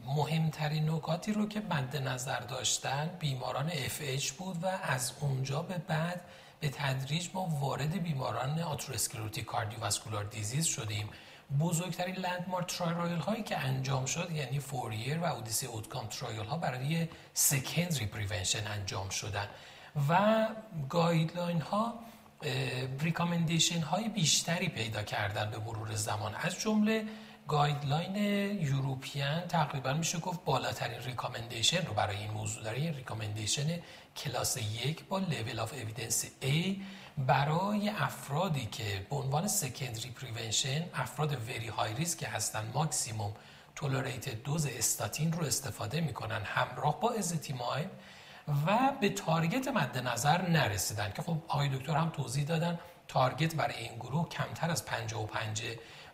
مهمترین نکاتی رو که مد نظر داشتن بیماران FH بود و از اونجا به بعد به تدریج ما وارد بیماران atherosclerotic cardiovascular disease شدیم. بزرگترین landmark trial هایی که انجام شد یعنی FOURIER و ODYSSEY Outcomes trial ها برای secondary prevention انجام شدن. و guideline ها recommendation های بیشتری پیدا کردن به مرور زمان. از جمله guideline European تقریبا میشه گفت بالاترین recommendation رو برای این موضوع داره. این recommendation class یک با level of evidence A برای افرادی که به عنوان secondary prevention افراد very high risk هستن maximum tolerated dose statin رو استفاده می‌کنن همراه با ezetimibe و به target مد نظر نرسیدن که خب آقای دکتر هم توضیح دادن target برای این گروه کمتر از 55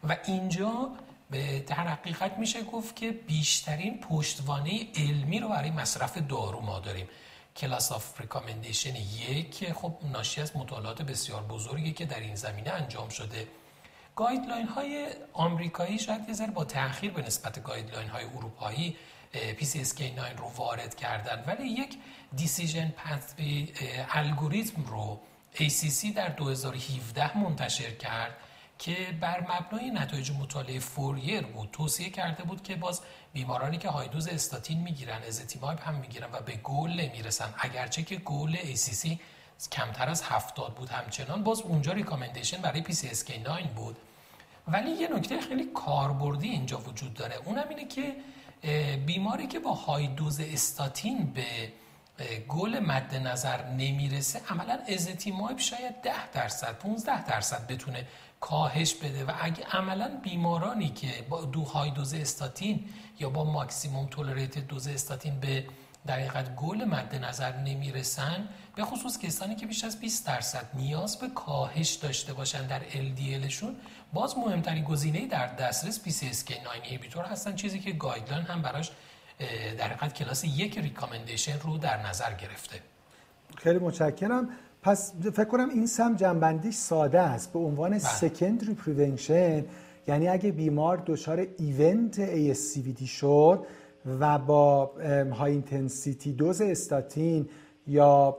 و اینجا به در حقیقت میشه گفت که بیشترین پشتوانه علمی رو برای مصرف دارو ما داریم. class of recommendation یک خب ناشی از مطالعات بسیار بزرگی که در این زمینه انجام شده. guideline های آمریکایی شاید یه ذره با تاخیر به نسبت guideline های اروپایی PCSK9 رو وارد کردن. ولی یک decision pathway algorithm رو ACC در 2017 منتشر کرد. که بر مبنای نتایج مطالعه FOURIER بود توصیه کرده بود که باز بیمارانی که هایدوز استاتین می‌گیرن ازتیمایب هم می‌گیرن و به گول نمی‌رسن. اگرچه که گول ACC کمتر از هفتاد بود همچنان باز اونجا ریکامندیشن برای PCSK9 بود. ولی یه نکته خیلی کاربردی اینجا وجود داره. اونم اینه که بیماری که با های دوز استاتین به گل مد نظر نمی‌رسه عملا ازتیمایب شاید 10 درصد 15 درصد بتونه کاهش بده و اگه عملا بیمارانی که با دو high dose statin یا با maximum tolerated dose statin به دقیقت گل مد نظر نمی‌رسن به خصوص کسانی که بیش از 20 درصد نیاز به کاهش داشته باشن در LDLشون باز مهمترین گزینه در دسترس PCSK9 inhibitor هستن چیزی که guideline هم براش در حقیقت کلاس یک recommendation رو در نظر گرفته. خیلی متشکرم. پس فکر کنم این قسم جمع‌بندیش ساده است. به عنوان secondary prevention یعنی اگه بیمار دچار event ASCVD شد و با high intensity dose statin یا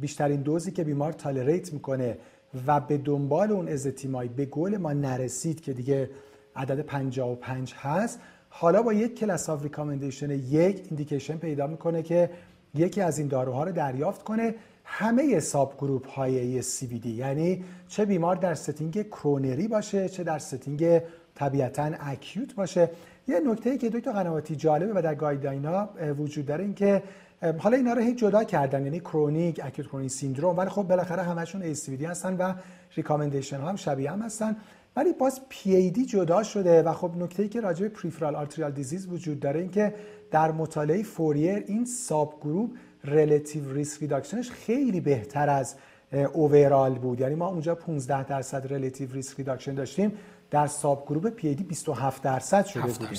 بیشترین دوزی که بیمار tolerate می‌کنه و به دنبال اون ezetimibe به گل ما نرسید که دیگه عدد 55 هست حالا با یک class of recommendation یک indication پیدا می‌کنه که یکی از این داروها رو دریافت کنه همه subgroup های CVD یعنی چه بیمار در setting coronary باشه چه در setting طبیعتا acute باشه. یه نکته که دکتر قنواتی جالبه و در guideline وجود داره این که حالا اینا رو هیچ جدا کردن یعنی chronic acute coronary syndrome ولی خب بالاخره همشون ASCVD هستن و recommendation ها هم شبیه هم هستن. ولی باز PAD جدا شده و خب نکته ای که راجع به peripheral arterial disease وجود داره این که در مطالعه FOURIER این subgroup relative risk reduction ش خیلی بهتر از overall بود. یعنی ما اونجا 15 درصد relative risk reduction داشتیم. در subgroup PAD 27 درصد شده بودیم.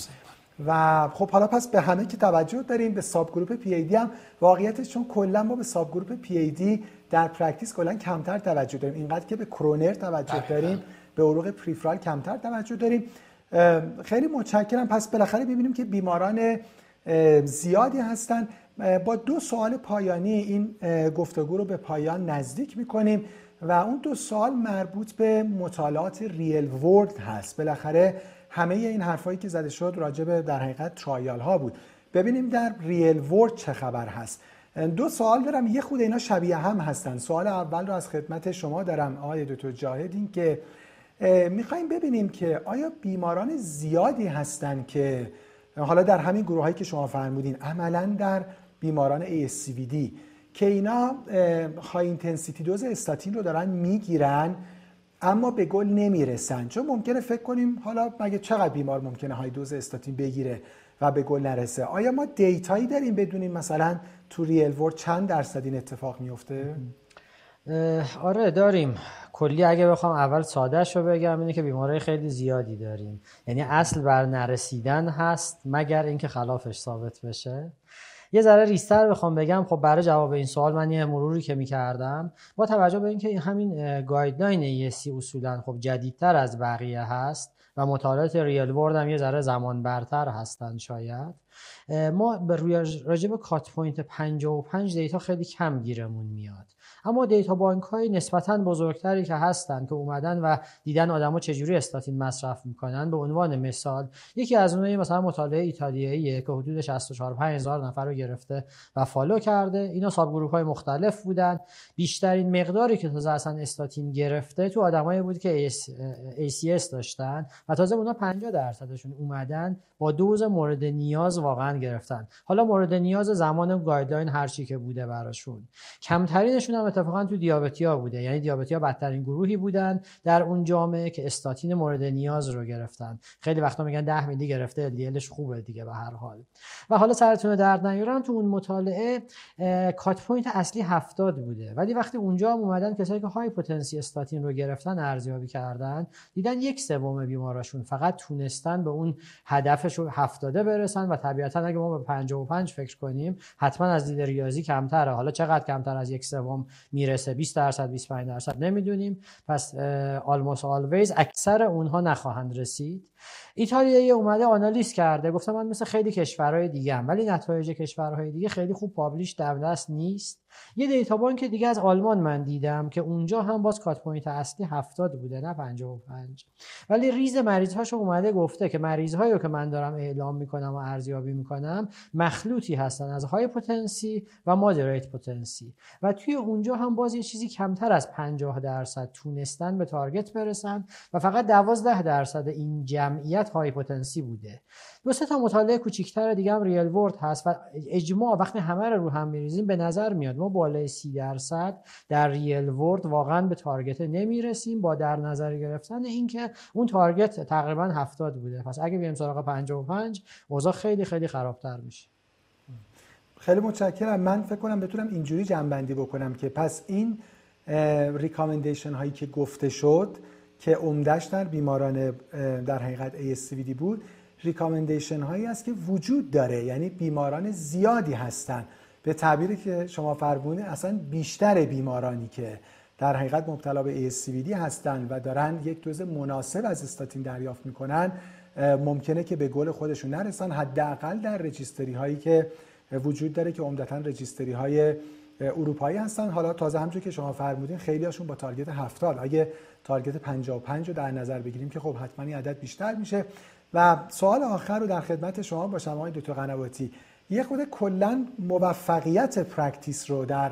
و خب حالا پس به همه که توجه داریم به subgroup PAD هم واقعیتش چون کلا ما به subgroup PAD در practice کلا کمتر توجه داریم. اینقدر که به کرونر توجه داریم به عروق peripheral کمتر توجه داریم. خیلی متشکرم. پس بالاخره ببینیم که بیماران زیادی هستن. با دو سوال پایانی این گفتگو رو به پایان نزدیک می‌کنیم و اون دو سوال مربوط به مطالعات ریل ورد هست. بالاخره همه این حرفایی که زده شد راجع به در حقیقت ترایال ها بود. ببینیم در ریل ورد چه خبر هست. دو سوال دارم یه خود اینا شبیه هم هستن. سوال اول رو از خدمت شما دارم آقای دکتر جاهد این که می‌خوایم ببینیم که آیا بیماران زیادی هستن که حالا در همین گروه هایی که شما فرمودین عملا در بیماران ASCVD که اینا high intensity dose statin رو دارن می‌گیرن اما به گل نمی‌رسن. چون ممکنه فکر کنیم حالا مگه چقدر بیمار ممکنه high dose statin بگیره و به گل نرسه؟ آیا ما data یی داریم بدونیم مثلا تو real world چند درصد این اتفاق میفته آره داریم. کلی اگه بخوام اول ساده رو بگم اینه که بیماری خیلی زیادی داریم. یعنی اصل بر نرسیدن هست مگر اینکه خلافش ثابت بشه؟ یه ذره ریستر بخوام بگم خب برای جواب این سوال من یه مروری که می‌کردم با توجه به اینکه همین guideline ESC اصولا خب جدیدتر از بقیه هست و مطالعات real world هم یه ذره زمان برتر هستن شاید ما به روی راجب cut point 55 data خیلی کم گیرمون میاد. اما data bank های نسبتا بزرگتری که هستن که اومدن و دیدن آدما چجوری استاتین مصرف می‌کنن به عنوان مثال یکی از اونها مثلا مطالعه ایتالیاییه که حدود 64 5000 نفر رو گرفته و follow کرده اینا subgroup های مختلف بودن. بیشترین مقداری که تازه اصلا استاتین گرفته تو آدمایی بود که ACS داشتن و تازه اونا 50 درصدشون اومدن با دوز مورد نیاز واقعا گرفتن. حالا مورد نیاز زمان guideline هر چی که بوده براشون. کمترینشون هم اتفاقا تو دیابتیا بوده. یعنی دیابتیا بدترین گروهی بودن در اون جامعه که استاتین مورد نیاز رو گرفتن. خیلی وقتا میگن 10 میلی گرفته LDLش خوبه دیگه به هر حال. و حالا سرتون درد نیارم تو اون مطالعه cut point اصلی 70 بوده. ولی وقتی اونجا هم اومدن کسایی که high potency statin رو گرفتن ارزیابی کردن دیدن یک سوم بیماراشون فقط تونستن به اون هدفش رو 70 برسن و طبیعتا اگه ما به 55 فکر کنیم حتما از دید ریاضی کمتره. حالا چقدر کمتر از یک سوم می‌رسه. 20 درصد 25 درصد نمی‌دونیم. پس almost always اکثر اونها نخواهند رسید. ایتالیایی اومده آنالیز کرده. گفتم من مثل خیلی کشورهای دیگه هم ولی نتایج کشورهای دیگه خیلی خوب publish در دست نیست. یه data bank دیگه از آلمان من دیدم که اونجا هم باز cut point اصلی 70 بوده نه 55 ولی ریز مریض هاشو اومده گفته که مریض هایی که من دارم اعلام می‌کنم و ارزیابی می‌کنم مخلوطی هستن از high potency و moderate potency و توی اونجا هم باز یه چیزی کمتر از 50 درصد تونستن به target برسن و فقط 12 درصد این جمعیت high potency بوده. دو سه تا مطالعه کوچیک‌تر دیگه هم real world هست و اجماع وقتی همه رو رو هم میریزیم به نظر میاد ما بالای سی درصد در real world واقعا به target نمی‌رسیم با در نظر گرفتن اینکه اون target تقریبا 70 بوده. پس اگه بیایم سراغ 55 اوضاع خیلی خیلی خرابتر میشه. خیلی متشکرم. من فکر کنم بتونم اینجوری جنبندی بکنم که پس این ریکامندیشن هایی که گفته شد که عمدهش در بیماران در حقیقت ASCVD بود ریکامندیشن هایی است که وجود داره. یعنی بیماران زیادی هستن. به تعبیری که شما فرمودین اصلا بیشتر بیمارانی که در حقیقت مبتلا به ASCVD هستن و دارن یک دوز مناسب از استاتین دریافت می‌کنن ممکنه که به گل خودشون نرسن. حداقل در registry هایی که وجود داره که عمدتا registry های اروپایی هستن. حالا تازه همونجور که شما فرمودین خیلی هاشون با target 70 اگه target 55 رو در نظر بگیریم که خب حتما این عدد بیشتر میشه. و سوال آخر رو در خدمت شما باشم آقای دکتر قنواتی. یه خود کلا موفقیت practice رو در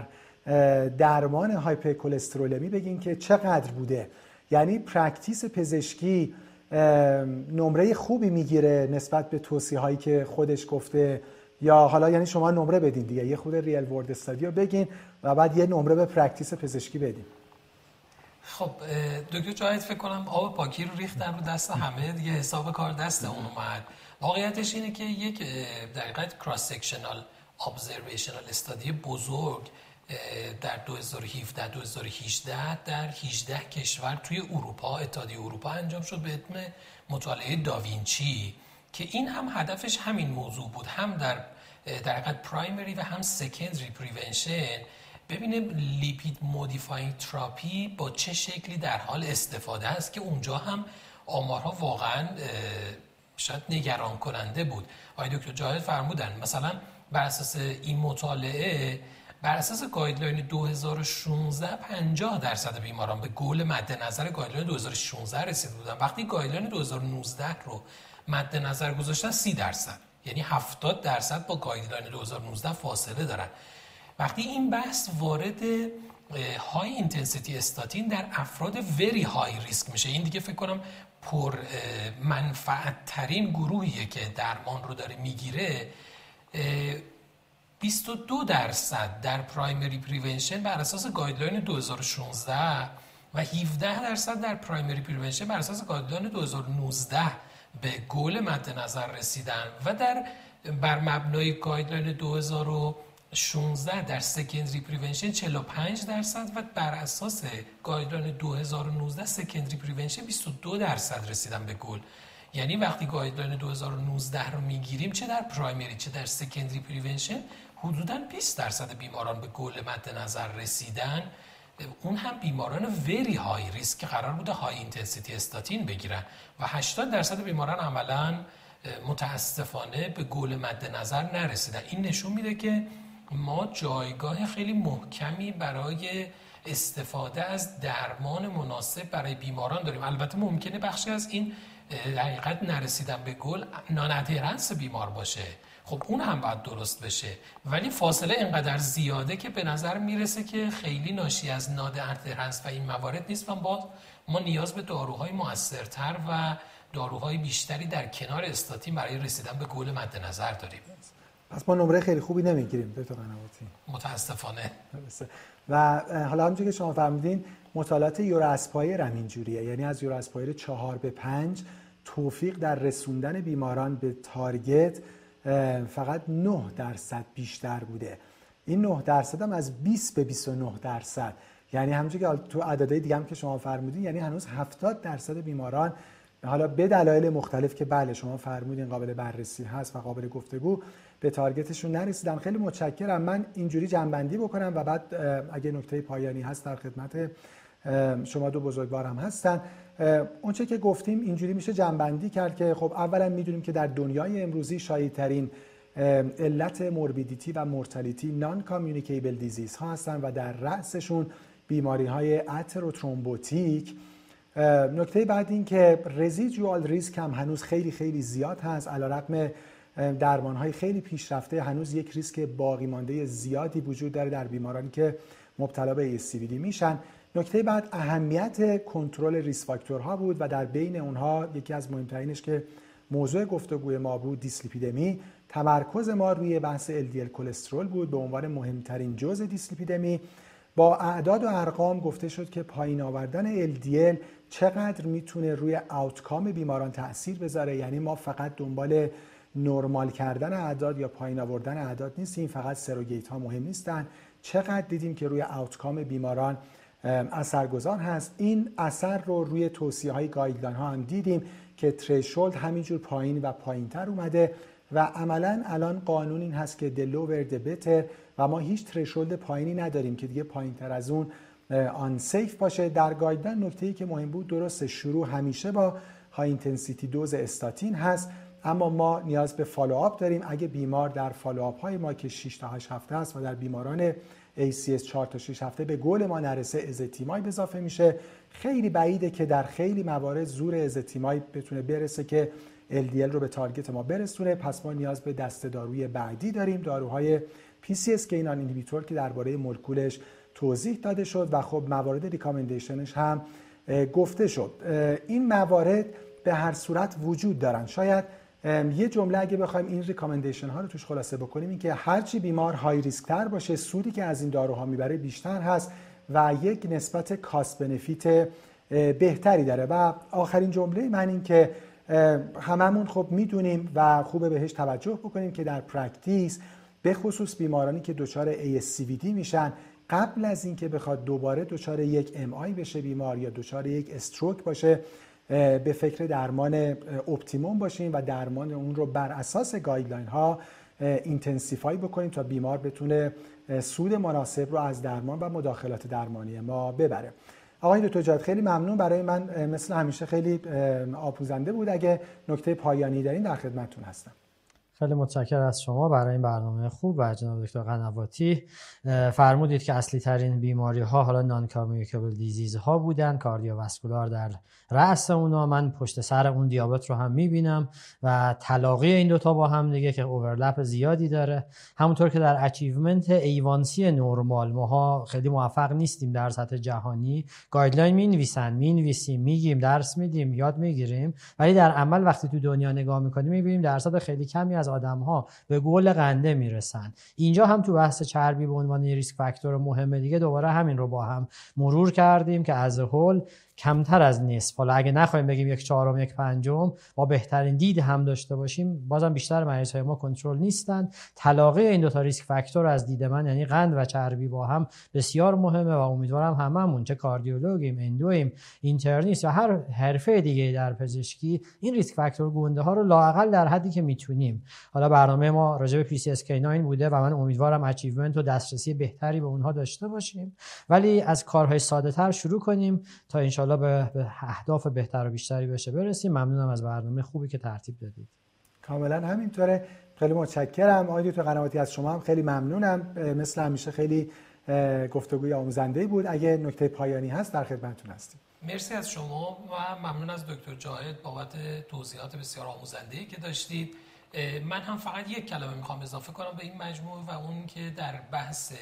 درمان hypercholesterolemia بگین که چقدر بوده. یعنی practice پزشکی نمره خوبی می‌گیره نسبت به توصیه هایی که خودش گفته یا حالا یعنی شما نمره بدین دیگه یه خود real world study رو بگین و بعد یه نمره به practice پزشکی بدین. خب دکتر جاهد فکر کنم آب پاکی رو ریختن رو دست همه دیگه حساب کار دست اون اومد. واقعیتش اینه که یک در حقیقت cross sectional observational study بزرگ در 2017 2018 در 18 کشور توی اروپا اتحادیه اروپا انجام شد به اسم مطالعه داوینچی. که این هم هدفش همین موضوع بود هم در در primary و هم secondary prevention ببینیم lipid modifying therapy به چه شکلی در حال استفاده است که اونجا هم آمارها واقعا شاید نگران کننده بود. آقای دکتر جاهد فرمودن مثلا بر اساس این مطالعه بر اساس guideline 2016 50 درصد بیماران به گل مد نظر guideline 2016 رسیده بودن. وقتی guideline 2019 رو مد نظر گذاشتن 30 درصد. یعنی 70 درصد با guideline 2019 فاصله دارن. وقتی این بحث وارد high intensity statin در افراد very high risk میشه. این دیگه فکر کنم پر منفعت ترین گروهیه که درمان رو داره می‌گیره. 22 درصد در primary prevention بر اساس guideline 2016 و 17 درصد در primary prevention بر اساس guideline 2019 به گل مد نظر رسیدن و در بر مبنای guideline 2016 در secondary prevention 45 درصد و بر اساس guideline 2019 secondary prevention 22 درصد رسیدن به گل. یعنی وقتی guideline 2019 رو می‌گیریم چه در primary چه در secondary prevention حدودا 20 درصد بیماران به گل مد نظر رسیدن. اون هم بیماران very high risk که قرار بوده high intensity statin بگیرن و 80 درصد بیماران عملا متاسفانه به گل مد نظر نرسیدن. این نشون میده که ما جایگاه خیلی محکمی برای استفاده از درمان مناسب برای بیماران داریم. البته ممکنه بخشی از این حقیقت نرسیدن به گل نانادهرنس بیمار باشه. خب اون هم باید درست بشه. ولی فاصله اینقدر زیاده که به نظر می‌رسه که خیلی ناشی از ناد و این موارد نیست و با ما نیاز به داروهای موثرتر و داروهای بیشتری در کنار استاتین برای رسیدن به گل مد نظر داریم. پس ما نمره خیلی خوبی نمی‌گیریم دکتر قنواتی. متاسفانه. و حالا همونجوری که شما فرمودین مطالعات یوراسپایر هم اینجوریه. یعنی از یوراسپایر چهار به پنج توفیق در رسوندن بیماران به تارگت فقط 9 درصد بیشتر بوده. این 9 درصد هم از 20 به 29 درصد. یعنی همونجوری که تو عددهای دیگه هم که شما فرمودین یعنی هنوز 70 درصد بیماران حالا به دلایل مختلف که بله شما فرمودین قابل بررسی هست و قابل گفتگو به target شون نرسیدن. خیلی متشکرم. من اینجوری جمع‌بندی بکنم و بعد اگه نکته پایانی هست در خدمت شما دو بزرگوارم هستن. اونچه که گفتیم اینجوری میشه جمع‌بندی کرد که خب اولا می‌دونیم که در دنیای امروزی شایع‌ترین علت morbidity و mortality non communicable disease ها هستن و در رأسشون بیماری های thrombotic نکته بعد این که residual risk هم هنوز خیلی خیلی زیاد هست علیرغم درمان های خیلی پیشرفته هنوز یک ریسک باقی مانده زیادی وجود داره در بیمارانی که مبتلا به ACVD میشن. نکته بعد اهمیت کنترل ریس فاکتورها بود و در بین اونها یکی از مهمترینش که موضوع گفتگوی ما بود دیسلیپیدمی. تمرکز ما روی بحث LDL کلسترول بود به عنوان مهمترین جزء دیسلیپیدمی. با اعداد و ارقام گفته شد که پایین آوردن LDL چقدر می‌تونه روی آوتکام بیماران تاثیر بذاره. یعنی ما فقط دنبال نرمال کردن اعداد یا پایین آوردن اعداد نیستیم فقط surrogate ها مهم نیستن. چقدر دیدیم که روی outcome بیماران اثرگذار هست. این اثر رو روی توصیه های guideline ها هم دیدیم که threshold همینجور پایین و پایین تر اومده و عملا الان قانون این هست که the lower the better و ما هیچ threshold پایینی نداریم که دیگه پایین تر از اون unsafe باشه. در guideline نکته ای که مهم بود درست شروع همیشه با high intensity dose statin هست. اما ما نیاز به follow up داریم. اگه بیمار در follow up های ما که 6 تا 8 هفته است و در بیماران ACS 4 تا 6 هفته به گل ما نرسه ezetimibe اضافه میشه. خیلی بعیده که در خیلی موارد زور ezetimibe بتونه برسه که LDL رو به target ما برسونه. پس ما نیاز به دسته داروی بعدی داریم. داروهای PCSK9 inhibitor که درباره مولکولش توضیح داده شد و خب موارد recommendation ش هم گفته شد. این موارد به هر صورت وجود دارن. شاید یه جمله اگه بخوایم این recommendation ها رو توش خلاصه بکنیم این که هرچی بیمار high risk تر باشه سودی که از این داروها می‌بره بیشتر هست و یک نسبت cost benefit بهتری داره. و آخرین جمله من این که هممون خب می‌دونیم و خوبه بهش توجه بکنیم که در practice به خصوص بیمارانی که دچار ASCVD میشن قبل از اینکه بخواد دوباره دچار یک MI بشه بیمار یا دچار یک stroke باشه به فکر درمان optimum باشیم و درمان اون رو بر اساس guideline ها intensify بکنیم تا بیمار بتونه سود مناسب رو از درمان و مداخلات درمانی ما ببره. آقای دکتر جاهد خیلی ممنون. برای من مثل همیشه خیلی آموزنده بود. اگه نکته پایانی دارین در خدمتتون هستم. خیلی متشکر از شما. برای این برنامه خوب و جناب دکتر قنواتی فرمودید که اصلی ترین بیماری ها حالا non-communicable disease ها بودن. cardiovascular در رأس اونا. من پشت سر اون دیابت رو هم می‌بینم و تلاقی این دوتا با هم دیگه که overlap زیادی داره. همونطور که در achievement A1C normal ماها خیلی موفق نیستیم در سطح جهانی. guideline می نویسن می نویسیم میگیم درس میدیم یاد می‌گیریم. ولی در عمل وقتی تو دنیا نگاه می‌کنیم می‌بینیم درصد خیلی کمی آدم ها به گل قنده می‌رسن. اینجا هم تو بحث چربی به عنوان risk factor مهم دیگه دوباره همین رو با هم مرور کردیم که از هول کمتر از نصف. حالا اگه نخوایم بگیم یک چهارم یک پنجم با بهترین دید هم داشته باشیم. بازم بیشتر مریض های ما کنترل نیستن. تلاقی این دو تا risk factor از دید من یعنی قند و چربی با هم بسیار مهمه و امیدوارم هممون چه کاردیولوگیم endo ایم internist یا هر حرفه دیگه در پزشکی این risk factor گنده ها رو لاقل در حدی که می‌تونیم. حالا برنامه ما راجع به PCSK9 بوده و من امیدوارم achievement و دسترسی بهتری به اونها داشته باشیم. ولی از کارهای ساده تر شروع کنیم تا ان انشالله به اهداف بهتر و بیشتری بشه. برسیم. ممنونم از برنامه خوبی که ترتیب دادید. کاملا همینطوره. خیلی متشکرم. آقای دکتر قنواتی از شما هم خیلی ممنونم. مثل همیشه خیلی گفتگوی آموزنده بود. اگه نکته پایانی هست در خدمتتون هستیم. مرسی از شما و ممنون از دکتر جاهد بابت توضیحات بسیار آموزنده که داشتید. من هم فقط یک کلمه می‌خوام اضافه کنم به این مجموعه و اون که در بحث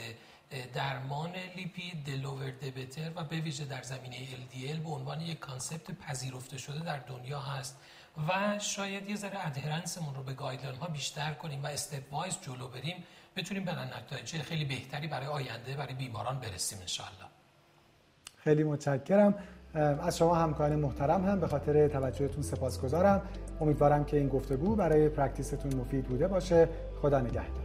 درمان lipid the lower the better و به ویژه در زمینه LDL به عنوان یک concept پذیرفته شده در دنیا هست و شاید یه ذره adherence مون رو به guideline ها بیشتر کنیم و stepwise جلو بریم بتونیم به نتایج خیلی بهتری برای آینده برای بیماران برسیم انشالله خیلی متشکرم. از شما همکاران محترم هم به خاطر توجهتون سپاسگزارم. امیدوارم که این گفتگو برای practice تون مفید بوده باشه. خدا نگهدار.